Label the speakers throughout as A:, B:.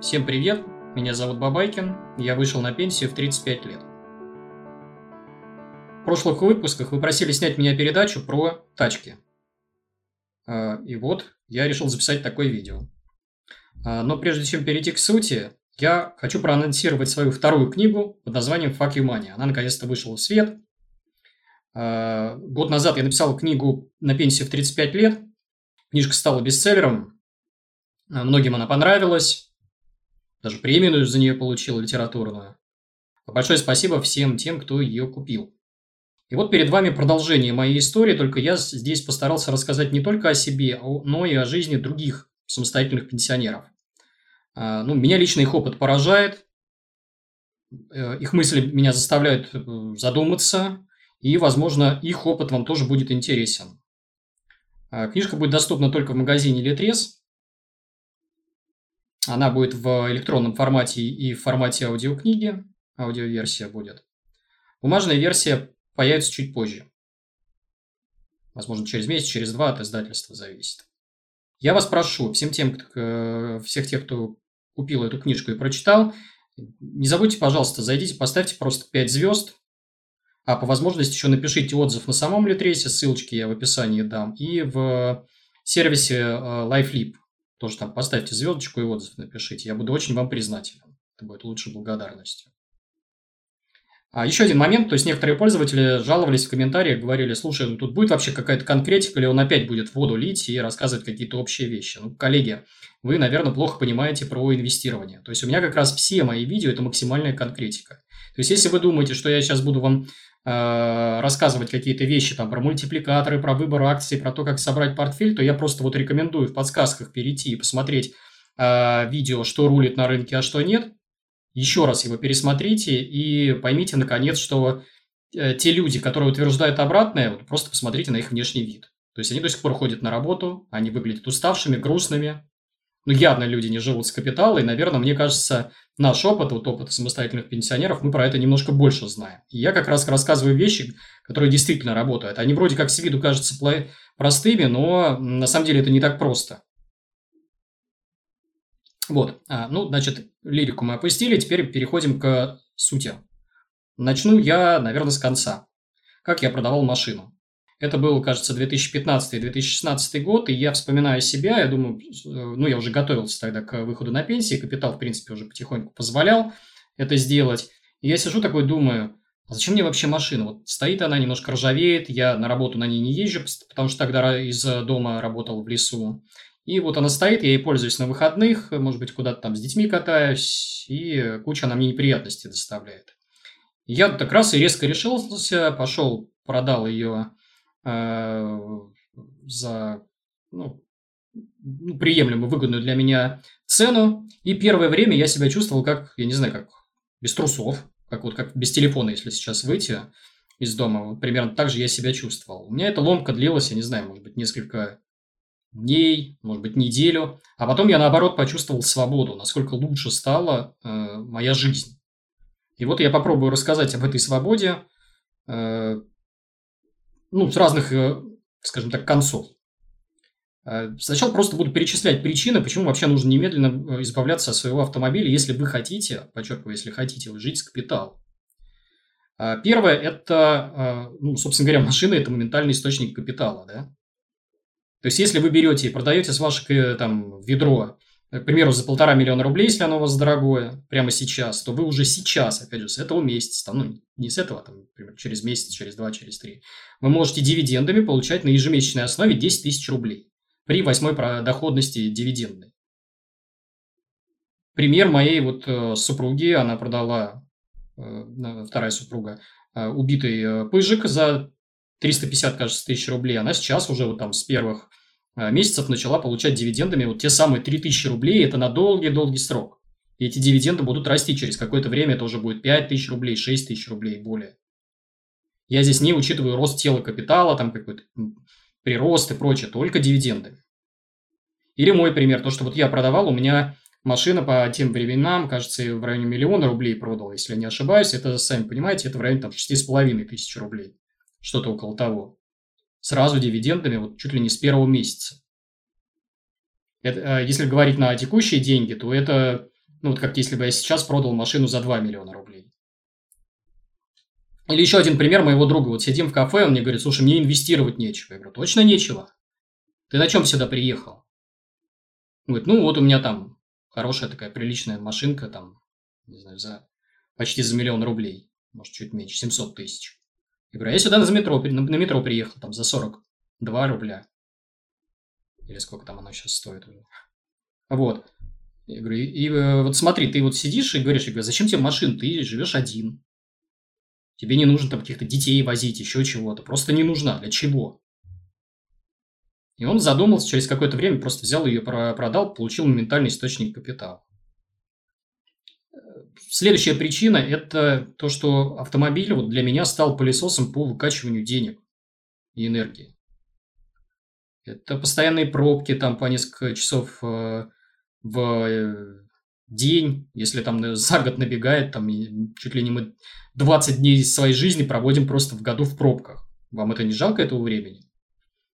A: Всем привет, меня зовут Бабайкин, я вышел на пенсию в 35 лет. В прошлых выпусках вы просили снять меня передачу про тачки. А, и вот, я решил записать такое видео. А, но прежде чем перейти к сути, я хочу проанонсировать свою вторую книгу под названием «Fuck you money». Она наконец-то вышла в свет. А, год назад я написал книгу на пенсию в 35 лет. Книжка стала бестселлером. Многим она понравилась даже премию за нее получил литературную. Большое спасибо всем тем, кто ее купил. И вот перед вами продолжение моей истории, только я здесь постарался рассказать не только о себе, но и о жизни других самостоятельных пенсионеров. А, ну, меня лично их опыт поражает, э, их мысли меня заставляют э, задуматься, и, возможно, их опыт вам тоже будет интересен. А, книжка будет доступна только в магазине Литрес, она будет в электронном формате и в формате аудиокниги. Аудиоверсия будет. Бумажная версия появится чуть позже. Возможно, через месяц, через два от издательства зависит. Я вас прошу, всем тем, кто, всех тех, кто купил эту книжку и прочитал, не забудьте, пожалуйста, зайдите, поставьте просто 5 звезд, а по возможности еще напишите отзыв на самом Литресе, ссылочки я в описании дам, и в сервисе э, LifeLip. Тоже там поставьте звездочку и отзыв напишите. Я буду очень вам признателен. Это будет лучшей благодарностью. А еще один момент, то есть некоторые пользователи жаловались в комментариях, говорили, слушай, ну тут будет вообще какая-то конкретика, или он опять будет воду лить и рассказывать какие-то общие вещи. Ну, коллеги, вы, наверное, плохо понимаете про инвестирование. То есть у меня как раз все мои видео – это максимальная конкретика. То есть если вы думаете, что я сейчас буду вам рассказывать какие-то вещи там про мультипликаторы, про выбор акций, про то, как собрать портфель, то я просто вот рекомендую в подсказках перейти и посмотреть э, видео, что рулит на рынке, а что нет. Еще раз его пересмотрите и поймите, наконец, что э, те люди, которые утверждают обратное, вот просто посмотрите на их внешний вид. То есть они до сих пор ходят на работу, они выглядят уставшими, грустными, ну, явно люди не живут с капитала, и, наверное, мне кажется, наш опыт, вот опыт самостоятельных пенсионеров, мы про это немножко больше знаем. И я как раз рассказываю вещи, которые действительно работают. Они вроде как с виду кажутся простыми, но на самом деле это не так просто. Вот, а, ну, значит, лирику мы опустили, теперь переходим к сути. Начну я, наверное, с конца. Как я продавал машину. Это был, кажется, 2015-2016 год, и я вспоминаю себя, я думаю, ну, я уже готовился тогда к выходу на пенсию, капитал, в принципе, уже потихоньку позволял это сделать. И я сижу такой, думаю, а зачем мне вообще машина? Вот стоит она, немножко ржавеет, я на работу на ней не езжу, потому что тогда из дома работал в лесу. И вот она стоит, я ей пользуюсь на выходных, может быть, куда-то там с детьми катаюсь, и куча она мне неприятностей доставляет. Я так раз и резко решился, пошел, продал ее Э, за ну, ну, приемлемую, выгодную для меня цену. И первое время я себя чувствовал как, я не знаю, как без трусов, как вот как без телефона, если сейчас выйти из дома. Вот примерно так же я себя чувствовал. У меня эта ломка длилась, я не знаю, может быть, несколько дней, может быть, неделю. А потом я, наоборот, почувствовал свободу, насколько лучше стала э, моя жизнь. И вот я попробую рассказать об этой свободе, э, ну, с разных, э, скажем так, концов. Э, сначала просто буду перечислять причины, почему вообще нужно немедленно э, избавляться от своего автомобиля, если вы хотите, подчеркиваю, если хотите, жить с капиталом. Первое – это, ну, собственно говоря, машина – это моментальный источник капитала, да. То есть, если вы берете и продаете с вашего там ведро к примеру, за полтора миллиона рублей, если оно у вас дорогое, прямо сейчас, то вы уже сейчас, опять же, с этого месяца, ну, не с этого, там, например, через месяц, через два, через три, вы можете дивидендами получать на ежемесячной основе 10 тысяч рублей при восьмой доходности дивидендной. Пример моей вот э, супруги, она продала, э, вторая супруга, э, убитый пыжик за 350, кажется, тысяч рублей. Она сейчас уже вот там с первых Э, месяцев начала получать дивидендами вот те самые 3000 рублей, это на долгий-долгий срок. И эти дивиденды будут расти через какое-то время, это уже будет 5000 рублей, 6000 рублей и более. Я здесь не учитываю рост тела капитала, там какой-то прирост и прочее, только дивиденды. Или мой пример, то, что вот я продавал, у меня машина по тем временам, кажется, в районе миллиона рублей продала, если я не ошибаюсь. Это, сами понимаете, это в районе там 6,5 тысяч рублей. Что-то около того сразу дивидендами вот чуть ли не с первого месяца. Это, а, если говорить на текущие деньги, то это Ну, вот как если бы я сейчас продал машину за 2 миллиона рублей. Или еще один пример моего друга. Вот сидим в кафе, он мне говорит, слушай, мне инвестировать нечего. Я говорю, точно нечего? Ты на чем сюда приехал? Он говорит, ну вот у меня там хорошая такая приличная машинка, там, не знаю, за почти за миллион рублей. Может, чуть меньше, 700 тысяч. Я говорю, а я сюда на метро, на, метро приехал, там, за 42 рубля. Или сколько там оно сейчас стоит. Вот. Я говорю, и, и э, вот смотри, ты вот сидишь и говоришь, я говорю, зачем тебе машин, ты живешь один. Тебе не нужно там каких-то детей возить, еще чего-то. Просто не нужна. Для чего? И он задумался, через какое-то время просто взял ее, продал, получил моментальный источник капитала. Следующая причина – это то, что автомобиль вот для меня стал пылесосом по выкачиванию денег и энергии. Это постоянные пробки там по несколько часов э, в э, день, если там за год набегает, там чуть ли не мы 20 дней своей жизни проводим просто в году в пробках. Вам это не жалко этого времени?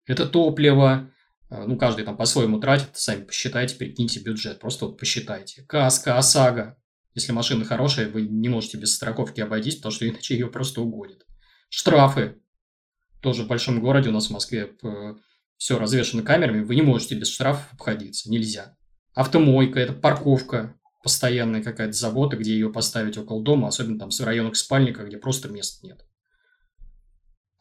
A: Это топливо, э, ну, каждый там по-своему тратит, сами посчитайте, прикиньте бюджет, просто вот посчитайте. Каска, ОСАГО. Если машина хорошая, вы не можете без страховки обойтись, потому что иначе ее просто угонит. Штрафы. Тоже в большом городе у нас в Москве все развешено камерами, вы не можете без штрафов обходиться, нельзя. Автомойка, это парковка, постоянная какая-то забота, где ее поставить около дома, особенно там в районах спальника, где просто мест нет.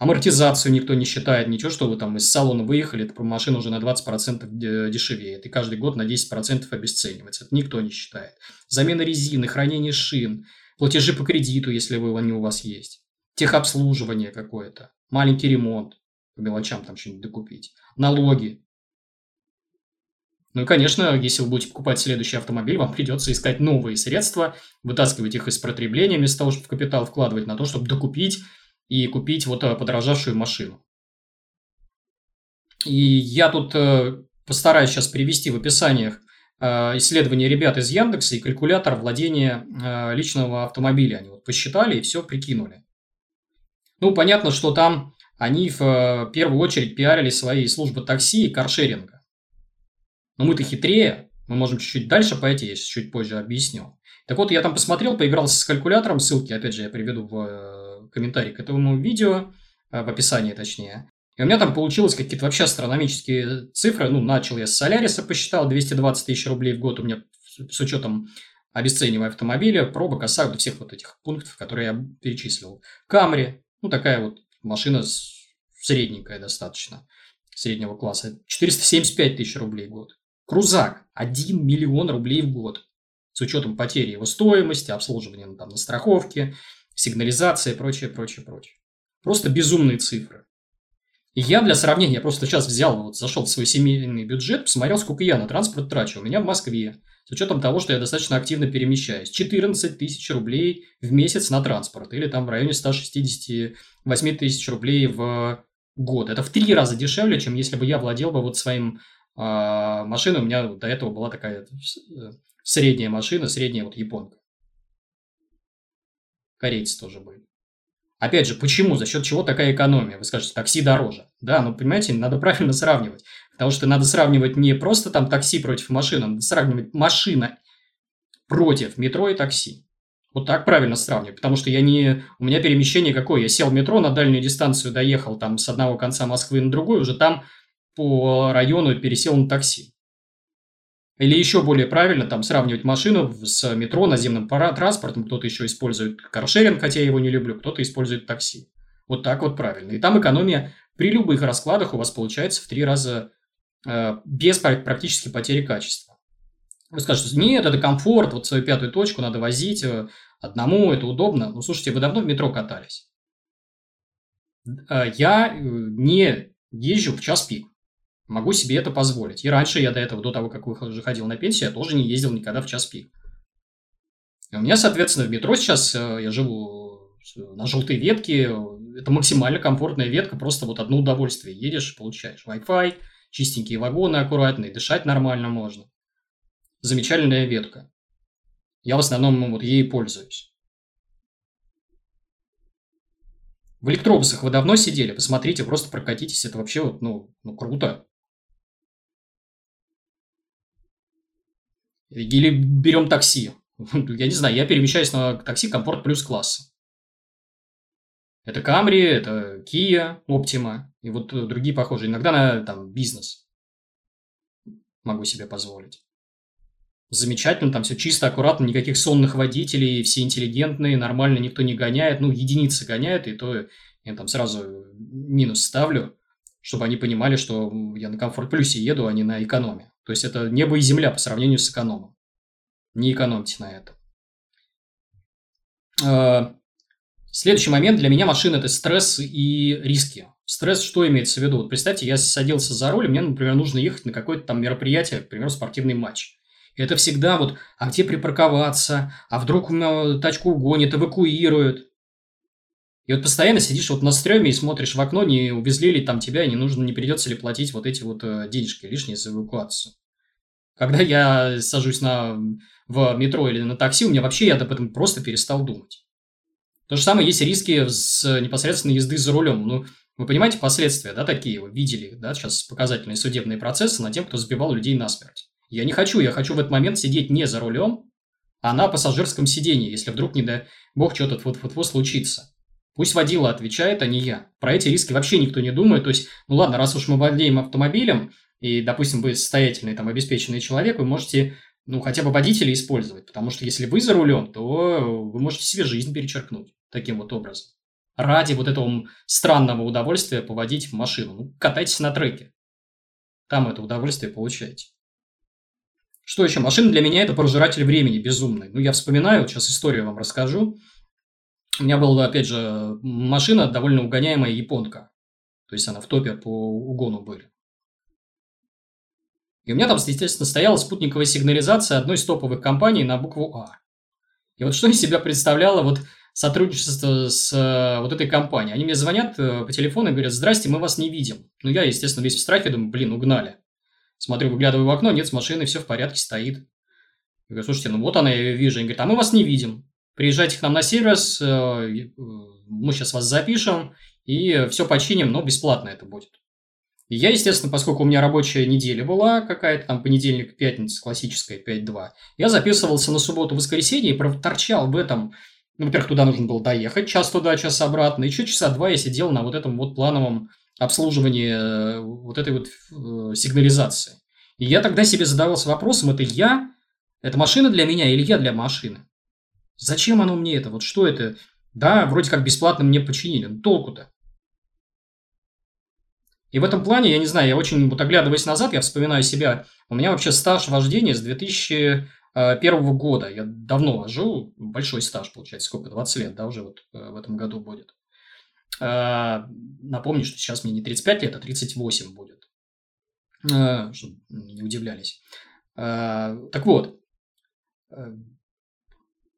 A: Амортизацию никто не считает, ничего, что вы там из салона выехали, это машина уже на 20% дешевеет, и каждый год на 10% обесценивается. Это никто не считает. Замена резины, хранение шин, платежи по кредиту, если вы, они у вас есть, техобслуживание какое-то, маленький ремонт, по мелочам там что-нибудь докупить, налоги. Ну и, конечно, если вы будете покупать следующий автомобиль, вам придется искать новые средства, вытаскивать их из потребления, вместо того, чтобы капитал вкладывать на то, чтобы докупить и купить вот э, подорожавшую машину. И я тут э, постараюсь сейчас привести в описаниях э, исследования ребят из Яндекса и калькулятор владения личного автомобиля. Они вот посчитали и все прикинули. Ну, понятно, что там они в первую очередь пиарили свои службы такси и каршеринга. Но мы-то хитрее, мы можем чуть-чуть дальше пойти, я сейчас чуть позже объясню. Так вот, я там посмотрел, поигрался с калькулятором, ссылки, опять же, я приведу в комментарий к этому видео, в описании точнее. И у меня там получилось какие-то вообще астрономические цифры. Ну, начал я с Соляриса, посчитал 220 тысяч рублей в год у меня с учетом обесценивая автомобиля, пробок, ОСАГО, всех вот этих пунктов, которые я перечислил. Камри, ну, такая вот машина средненькая достаточно, среднего класса. 475 тысяч рублей в год. Крузак 1 миллион рублей в год. С учетом потери его стоимости, обслуживания там, на страховке, сигнализация и прочее, прочее, прочее. Просто безумные цифры. И я для сравнения просто сейчас взял, вот зашел в свой семейный бюджет, посмотрел, сколько я на транспорт трачу. У меня в Москве, с учетом того, что я достаточно активно перемещаюсь, 14 тысяч рублей в месяц на транспорт. Или там в районе 168 тысяч рублей в год. Это в три раза дешевле, чем если бы я владел бы вот своим э, машиной. У меня до этого была такая э, средняя машина, средняя вот японка. Корейцы тоже были. Опять же, почему? За счет чего такая экономия? Вы скажете, такси дороже. Да, но понимаете, надо правильно сравнивать. Потому что надо сравнивать не просто там такси против машины, надо сравнивать машина против метро и такси. Вот так правильно сравнивать, потому что я не... У меня перемещение какое? Я сел в метро, на дальнюю дистанцию доехал там с одного конца Москвы на другой, уже там по району пересел на такси. Или еще более правильно там сравнивать машину с метро, наземным транспортом. Кто-то еще использует каршеринг, хотя я его не люблю, кто-то использует такси. Вот так вот правильно. И там экономия при любых раскладах у вас получается в три раза э, без практически потери качества. Вы скажете, нет, это комфорт, вот свою пятую точку надо возить э, одному, это удобно. Ну, слушайте, вы давно в метро катались? Э, я э, не езжу в час пик могу себе это позволить. И раньше я до этого, до того, как уже ходил на пенсию, я тоже не ездил никогда в час пик. И у меня, соответственно, в метро сейчас э, я живу на желтой ветке. Это максимально комфортная ветка, просто вот одно удовольствие. Едешь, получаешь Wi-Fi, чистенькие вагоны аккуратные, дышать нормально можно. Замечательная ветка. Я в основном вот ей пользуюсь. В электробусах вы давно сидели? Посмотрите, просто прокатитесь. Это вообще вот, ну, ну круто. Или берем такси. Я не знаю, я перемещаюсь на такси комфорт плюс класса. Это Camry, это Kia, Optima и вот другие похожие. Иногда на там, бизнес могу себе позволить. Замечательно, там все чисто, аккуратно, никаких сонных водителей, все интеллигентные, нормально, никто не гоняет. Ну, единицы гоняют, и то я там сразу минус ставлю, чтобы они понимали, что я на комфорт плюсе еду, а не на экономе. То есть это небо и земля по сравнению с экономом. Не экономьте на это. А, следующий момент для меня машина – это стресс и риски. Стресс что имеется в виду? Вот представьте, я садился за руль, мне, например, нужно ехать на какое-то там мероприятие, например, спортивный матч. И это всегда вот, а где припарковаться, а вдруг у меня тачку угонят, эвакуируют. И вот постоянно сидишь вот на стреме и смотришь в окно, не увезли ли там тебя, не нужно, не придется ли платить вот эти вот э, денежки лишние за эвакуацию. Когда я сажусь на, в метро или на такси, у меня вообще я об этом просто перестал думать. То же самое есть риски с непосредственно езды за рулем. Ну, вы понимаете последствия, да, такие вы видели, да, сейчас показательные судебные процессы на тем, кто сбивал людей насмерть. Я не хочу, я хочу в этот момент сидеть не за рулем, а на пассажирском сидении, если вдруг, не дай бог, что-то вот-вот случится. Пусть водила отвечает, а не я. Про эти риски вообще никто не думает. То есть, ну ладно, раз уж мы владеем автомобилем, и, допустим, вы состоятельный, там, обеспеченный человек, вы можете, ну, хотя бы водителя использовать. Потому что если вы за рулем, то вы можете себе жизнь перечеркнуть таким вот образом. Ради вот этого странного удовольствия поводить машину. Ну, катайтесь на треке. Там это удовольствие получаете. Что еще? Машина для меня это пожиратель времени безумный. Ну, я вспоминаю, сейчас историю вам расскажу. У меня была, опять же, машина довольно угоняемая японка. То есть она в топе по угону были. И у меня там, естественно, стояла спутниковая сигнализация одной из топовых компаний на букву А. И вот что из себя представляло вот сотрудничество с э, вот этой компанией. Они мне звонят э, по телефону и говорят, здрасте, мы вас не видим. Ну, я, естественно, весь в страхе, думаю, блин, угнали. Смотрю, выглядываю в окно, нет, с машиной все в порядке, стоит. Я говорю, слушайте, ну вот она, я ее вижу. Они говорят, а мы вас не видим. Приезжайте к нам на сервис, э, мы сейчас вас запишем, и все починим, но бесплатно это будет. И я, естественно, поскольку у меня рабочая неделя была какая-то, там понедельник, пятница, классическая, 5-2, я записывался на субботу-воскресенье и проторчал в этом, ну, во-первых, туда нужно было доехать, час туда, час обратно, еще часа два я сидел на вот этом вот плановом обслуживании э, вот этой вот э, сигнализации. И я тогда себе задавался вопросом, это я, это машина для меня или я для машины? Зачем оно мне это? Вот что это? Да, вроде как бесплатно мне починили. Но толку-то? И в этом плане, я не знаю, я очень, вот оглядываясь назад, я вспоминаю себя, у меня вообще стаж вождения с 2001 года. Я давно вожу, большой стаж, получается, сколько, 20 лет, да, уже вот э, в этом году будет. А, напомню, что сейчас мне не 35 лет, а 38 будет. Чтобы не удивлялись. Так вот, э,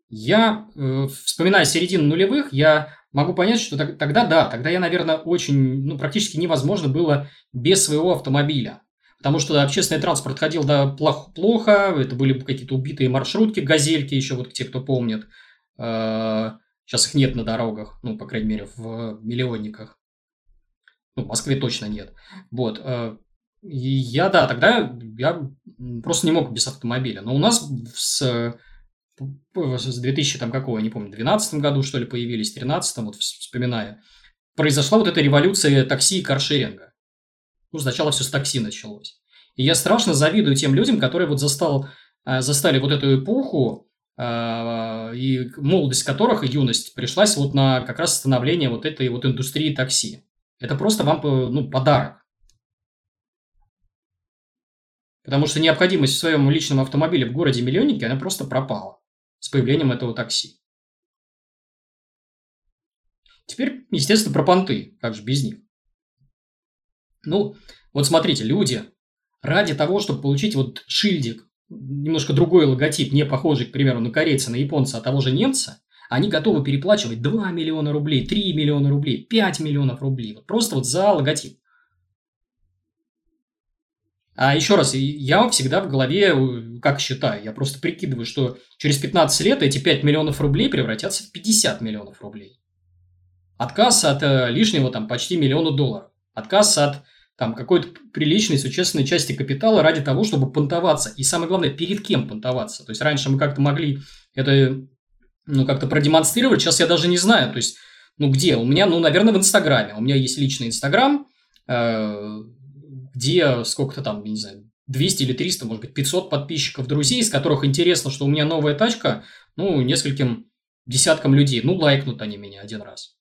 A: я, э, вспоминая середину нулевых, я могу понять, что тогда, да, тогда я, наверное, очень, ну, практически невозможно было без своего автомобиля. Потому что общественный транспорт ходил да, плохо, плохо, это были какие-то убитые маршрутки, газельки, еще вот те, кто помнит. Сейчас их нет на дорогах, ну, по крайней мере, в миллионниках. Ну, в Москве точно нет. Вот. А, и я, да, тогда я просто не мог без автомобиля. Но у нас с с 2000, там какого, не помню, 12 году, что ли, появились, 13 вот вспоминая, произошла вот эта революция такси и каршеринга. Ну, сначала все с такси началось. И я страшно завидую тем людям, которые вот застал, э, застали вот эту эпоху, э, и молодость которых, и юность, пришлась вот на как раз становление вот этой вот индустрии такси. Это просто вам ну, подарок. Потому что необходимость в своем личном автомобиле в городе-миллионнике, она просто пропала с появлением этого такси. Теперь, естественно, про понты. Как же без них? Ну, вот смотрите, люди ради того, чтобы получить вот шильдик, немножко другой логотип, не похожий, к примеру, на корейца, на японца, а того же немца, они готовы переплачивать 2 миллиона рублей, 3 миллиона рублей, 5 миллионов рублей. Вот просто вот за логотип. А еще раз, я всегда в голове, э, как считаю, я просто прикидываю, что через 15 лет эти 5 миллионов рублей превратятся в 50 миллионов рублей. Отказ от э, лишнего там почти миллиона долларов. Отказ от там какой-то приличной, существенной части капитала ради того, чтобы понтоваться. И самое главное, перед кем понтоваться. То есть, раньше мы как-то могли это ну, как-то продемонстрировать, сейчас я даже не знаю. То есть, ну, где? У меня, ну, наверное, в Инстаграме. У меня есть личный Инстаграм, э, где сколько-то там, не знаю, 200 или 300, может быть, 500 подписчиков, друзей, из которых интересно, что у меня новая тачка, ну, нескольким десяткам людей. Ну, лайкнут они меня один раз.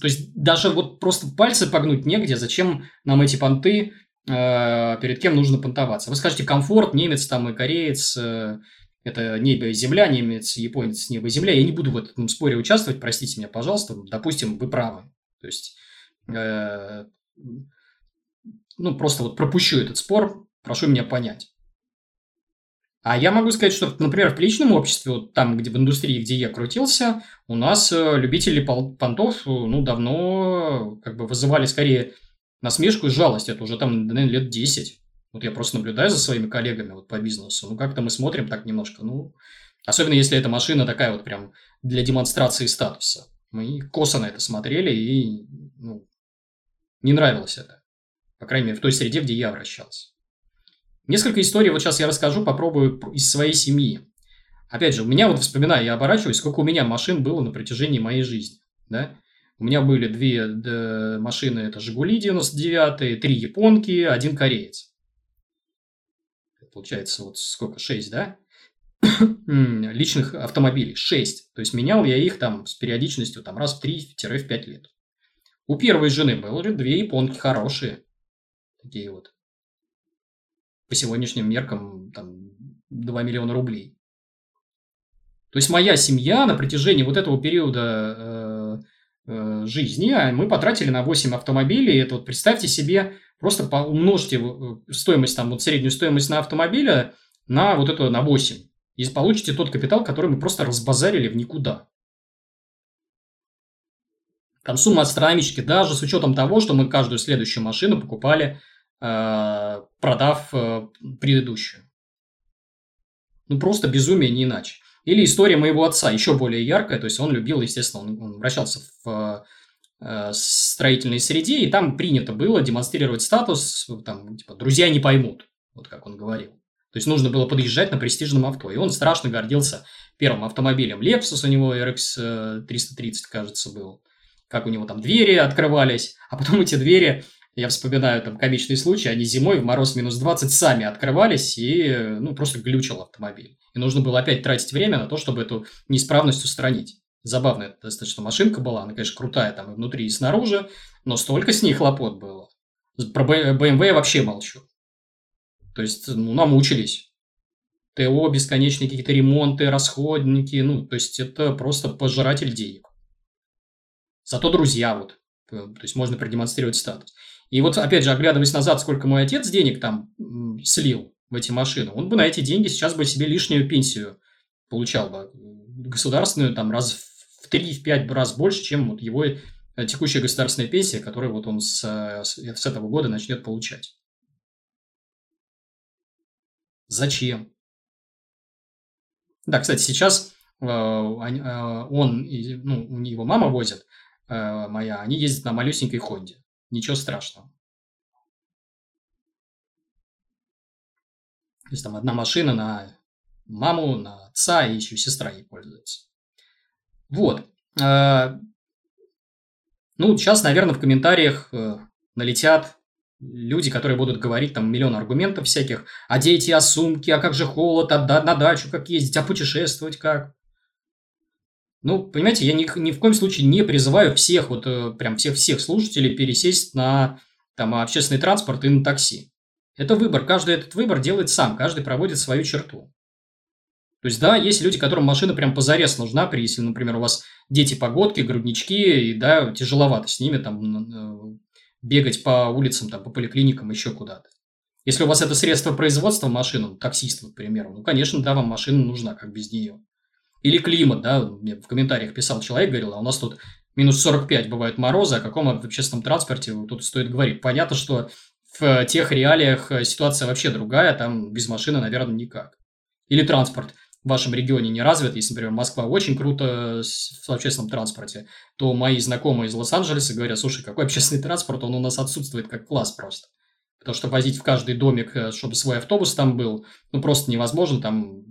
A: То есть, даже вот просто пальцы погнуть негде. Зачем нам эти понты? Э, перед кем нужно понтоваться? Вы скажете, комфорт, немец там и кореец, э, это небо и земля, немец, японец, небо и земля. Я не буду в этом споре участвовать, простите меня, пожалуйста. Допустим, вы правы. То есть, э, ну, просто вот пропущу этот спор, прошу меня понять. А я могу сказать, что, например, в личном обществе, вот там, где в индустрии, где я крутился, у нас э, любители понтов, э, ну, давно как бы вызывали скорее насмешку и жалость. Это уже там, наверное, лет 10. Вот я просто наблюдаю за своими коллегами вот по бизнесу. Ну, как-то мы смотрим так немножко, ну, особенно если эта машина такая вот прям для демонстрации статуса. Мы косо на это смотрели и, ну, не нравилось это. По крайней мере, в той среде, где я вращался. Несколько историй вот сейчас я расскажу, попробую из своей семьи. Опять же, у меня вот вспоминаю, я оборачиваюсь, сколько у меня машин было на протяжении моей жизни. Да? У меня были две да, машины, это «Жигули» 99 три японки, один кореец. Получается, вот сколько, шесть, да? Личных автомобилей, шесть. То есть, менял я их там с периодичностью там раз в 3-5 лет. У первой жены было две японки хорошие. Такие вот по сегодняшним меркам там 2 миллиона рублей. То есть моя семья на протяжении вот этого периода э, э, жизни, а мы потратили на 8 автомобилей. Это вот представьте себе, просто умножьте э, стоимость, там, вот среднюю стоимость на автомобиля на вот это, на 8. И получите тот капитал, который мы просто разбазарили в никуда. Там сумма астрономическая, даже с учетом того, что мы каждую следующую машину покупали продав э, предыдущую. Ну, просто безумие, не иначе. Или история моего отца, еще более яркая, то есть он любил, естественно, он, он вращался в э, строительной среде, и там принято было демонстрировать статус, там, типа, друзья не поймут, вот как он говорил. То есть нужно было подъезжать на престижном авто, и он страшно гордился первым автомобилем Lexus, у него RX 330, кажется, был, как у него там двери открывались, а потом эти двери я вспоминаю там комичный случай, они зимой в мороз минус 20 сами открывались и ну, просто глючил автомобиль. И нужно было опять тратить время на то, чтобы эту неисправность устранить. Забавная достаточно машинка была, она, конечно, крутая там и внутри, и снаружи, но столько с ней хлопот было. Про BMW я вообще молчу. То есть, ну, намучились. ТО, бесконечные какие-то ремонты, расходники, ну, то есть, это просто пожиратель денег. Зато друзья вот, то есть, можно продемонстрировать статус. И вот, опять же, оглядываясь назад, сколько мой отец денег там слил в эти машины, он бы на эти деньги сейчас бы себе лишнюю пенсию получал бы. Государственную там раз в 3-5 раз больше, чем вот его э, текущая государственная пенсия, которую вот он с, с, с этого года начнет получать. Зачем? Да, кстати, сейчас э, э, он, ну, у него мама возит, э, моя, они ездят на малюсенькой Хонде. Ничего страшного. То есть там одна машина на маму, на отца и еще сестра ей пользуется. Вот. А, ну, сейчас, наверное, в комментариях э, налетят люди, которые будут говорить там миллион аргументов всяких. А дети, а сумки, а как же холод, а на дачу как ездить, а путешествовать как. Ну, понимаете, я ни, ни в коем случае не призываю всех, вот э, прям всех-всех слушателей пересесть на там, общественный транспорт и на такси. Это выбор. Каждый этот выбор делает сам, каждый проводит свою черту. То есть, да, есть люди, которым машина прям позарез нужна, при, если, например, у вас дети-погодки, груднички, и, да, тяжеловато с ними там э, бегать по улицам, там, по поликлиникам, еще куда-то. Если у вас это средство производства машины, таксист, к примеру, ну, конечно, да, вам машина нужна, как без нее. Или климат, да, мне в комментариях писал человек, говорил, а у нас тут минус 45 бывают морозы, о каком общественном транспорте тут стоит говорить. Понятно, что в тех реалиях ситуация вообще другая, там без машины, наверное, никак. Или транспорт. в вашем регионе не развит, если, например, Москва очень круто в общественном транспорте, то мои знакомые из Лос-Анджелеса говорят, слушай, какой общественный транспорт, он у нас отсутствует как класс просто. Потому что возить в каждый домик, э, чтобы свой автобус там был, ну, просто невозможно. Там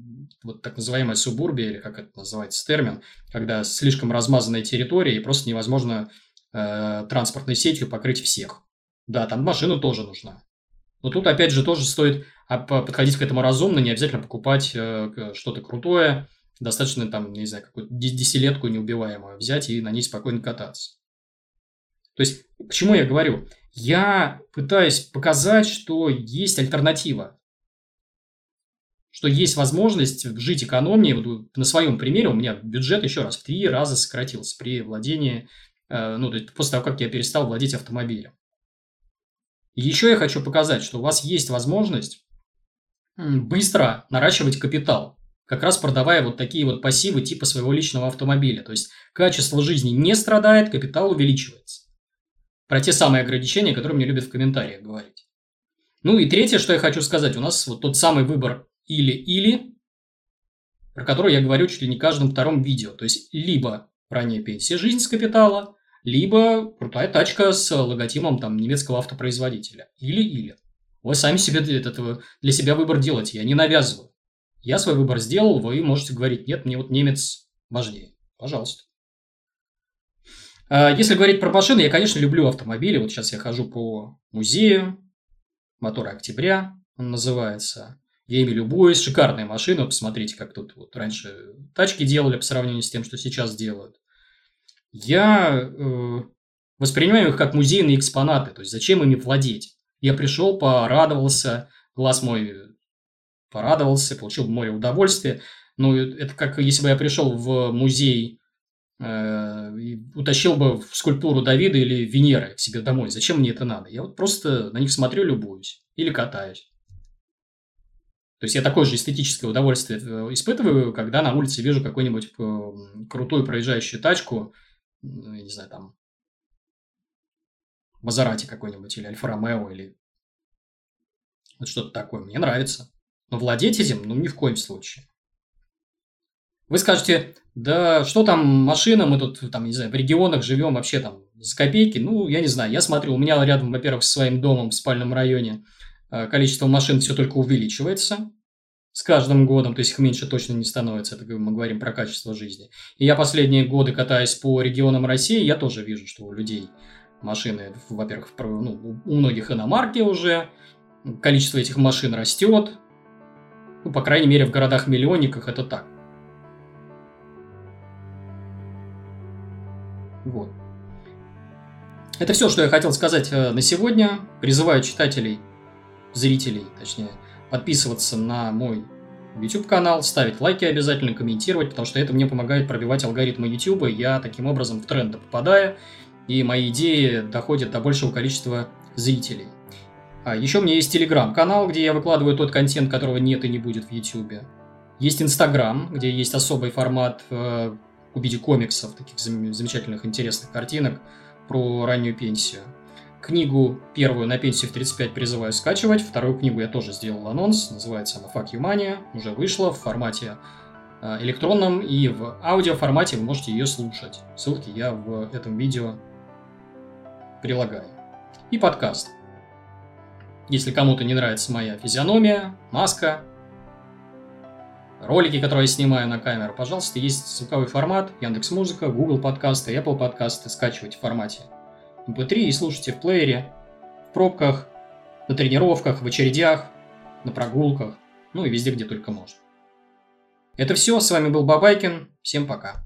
A: вот так называемая субурбия, или как это называется термин, когда слишком размазанная территория, и просто невозможно э, транспортной сетью покрыть всех. Да, там машина тоже нужна. Но тут, опять же, тоже стоит подходить к этому разумно, не обязательно покупать э, что-то крутое, достаточно там, не знаю, какую-то десятилетку неубиваемую взять и на ней спокойно кататься. То есть, к чему я говорю? Я пытаюсь показать, что есть альтернатива. Что есть возможность жить экономнее. Вот на своем примере у меня бюджет еще раз в три раза сократился при владении, э, ну, то есть после того, как я перестал владеть автомобилем. Еще я хочу показать, что у вас есть возможность быстро наращивать капитал, как раз продавая вот такие вот пассивы типа своего личного автомобиля. То есть качество жизни не страдает, капитал увеличивается. Про те самые ограничения, которые мне любят в комментариях говорить. Ну и третье, что я хочу сказать, у нас вот тот самый выбор или-или, про который я говорю чуть ли не каждом втором видео. То есть либо ранняя пенсия, жизнь с капитала, либо крутая тачка с логотипом там немецкого автопроизводителя. Или-или. Вы сами себе этот, для себя выбор делаете, я не навязываю. Я свой выбор сделал, вы можете говорить, нет, мне вот немец важнее. Пожалуйста. А если говорить про машины, я, конечно, люблю автомобили. Вот сейчас я хожу по музею, моторы октября он называется. Я ими любуюсь. Шикарная машина. Посмотрите, как тут вот раньше тачки делали по сравнению с тем, что сейчас делают я э, воспринимаю их как музейные экспонаты. То есть, зачем ими владеть? Я пришел, порадовался, глаз мой порадовался, получил море удовольствия. Но это как если бы я пришел в музей э, и утащил бы в скульптуру Давида или Венеры к себе домой. Зачем мне это надо? Я вот просто на них смотрю, любуюсь или катаюсь. То есть я такое же эстетическое удовольствие э, испытываю, когда на улице вижу какую-нибудь э, крутую проезжающую тачку, я не знаю, там, Мазерати какой-нибудь, или Альфа-Ромео, или вот что-то такое. Мне нравится. Но владеть этим, ну, ни в коем случае. Вы скажете, да что там машина, мы тут, там, не знаю, в регионах живем вообще там с копейки. Ну, я не знаю, я смотрю, у меня рядом, во-первых, с своим домом в спальном районе количество машин все только увеличивается с каждым годом, то есть их меньше точно не становится, это мы говорим про качество жизни. И я последние годы катаясь по регионам России, я тоже вижу, что у людей машины, во-первых, ну, у многих иномарки уже, количество этих машин растет, ну, по крайней мере, в городах-миллионниках это так. Вот. Это все, что я хотел сказать э, на сегодня. Призываю читателей, зрителей, точнее, подписываться на мой YouTube канал, ставить лайки обязательно, комментировать, потому что это мне помогает пробивать алгоритмы YouTube. Я таким образом в тренды попадаю, и мои идеи доходят до большего количества зрителей. А еще у меня есть телеграм-канал, где я выкладываю тот контент, которого нет и не будет в YouTube. Есть Инстаграм, где есть особый формат э, в виде комиксов, таких замечательных, интересных картинок про раннюю пенсию. Книгу первую на пенсию в 35 призываю скачивать. Вторую книгу я тоже сделал анонс. Называется она Fuck You Money. Уже вышла в формате э, электронном и в аудио формате вы можете ее слушать. Ссылки я в этом видео прилагаю. И подкаст. Если кому-то не нравится моя физиономия, маска, ролики, которые я снимаю на камеру, пожалуйста, есть звуковой формат, Яндекс Музыка, Google подкасты, Apple подкасты, скачивайте в формате MP3 и слушайте в плеере, в пробках, на тренировках, в очередях, на прогулках, ну и везде, где только можно. Это все, с вами был Бабайкин, всем пока.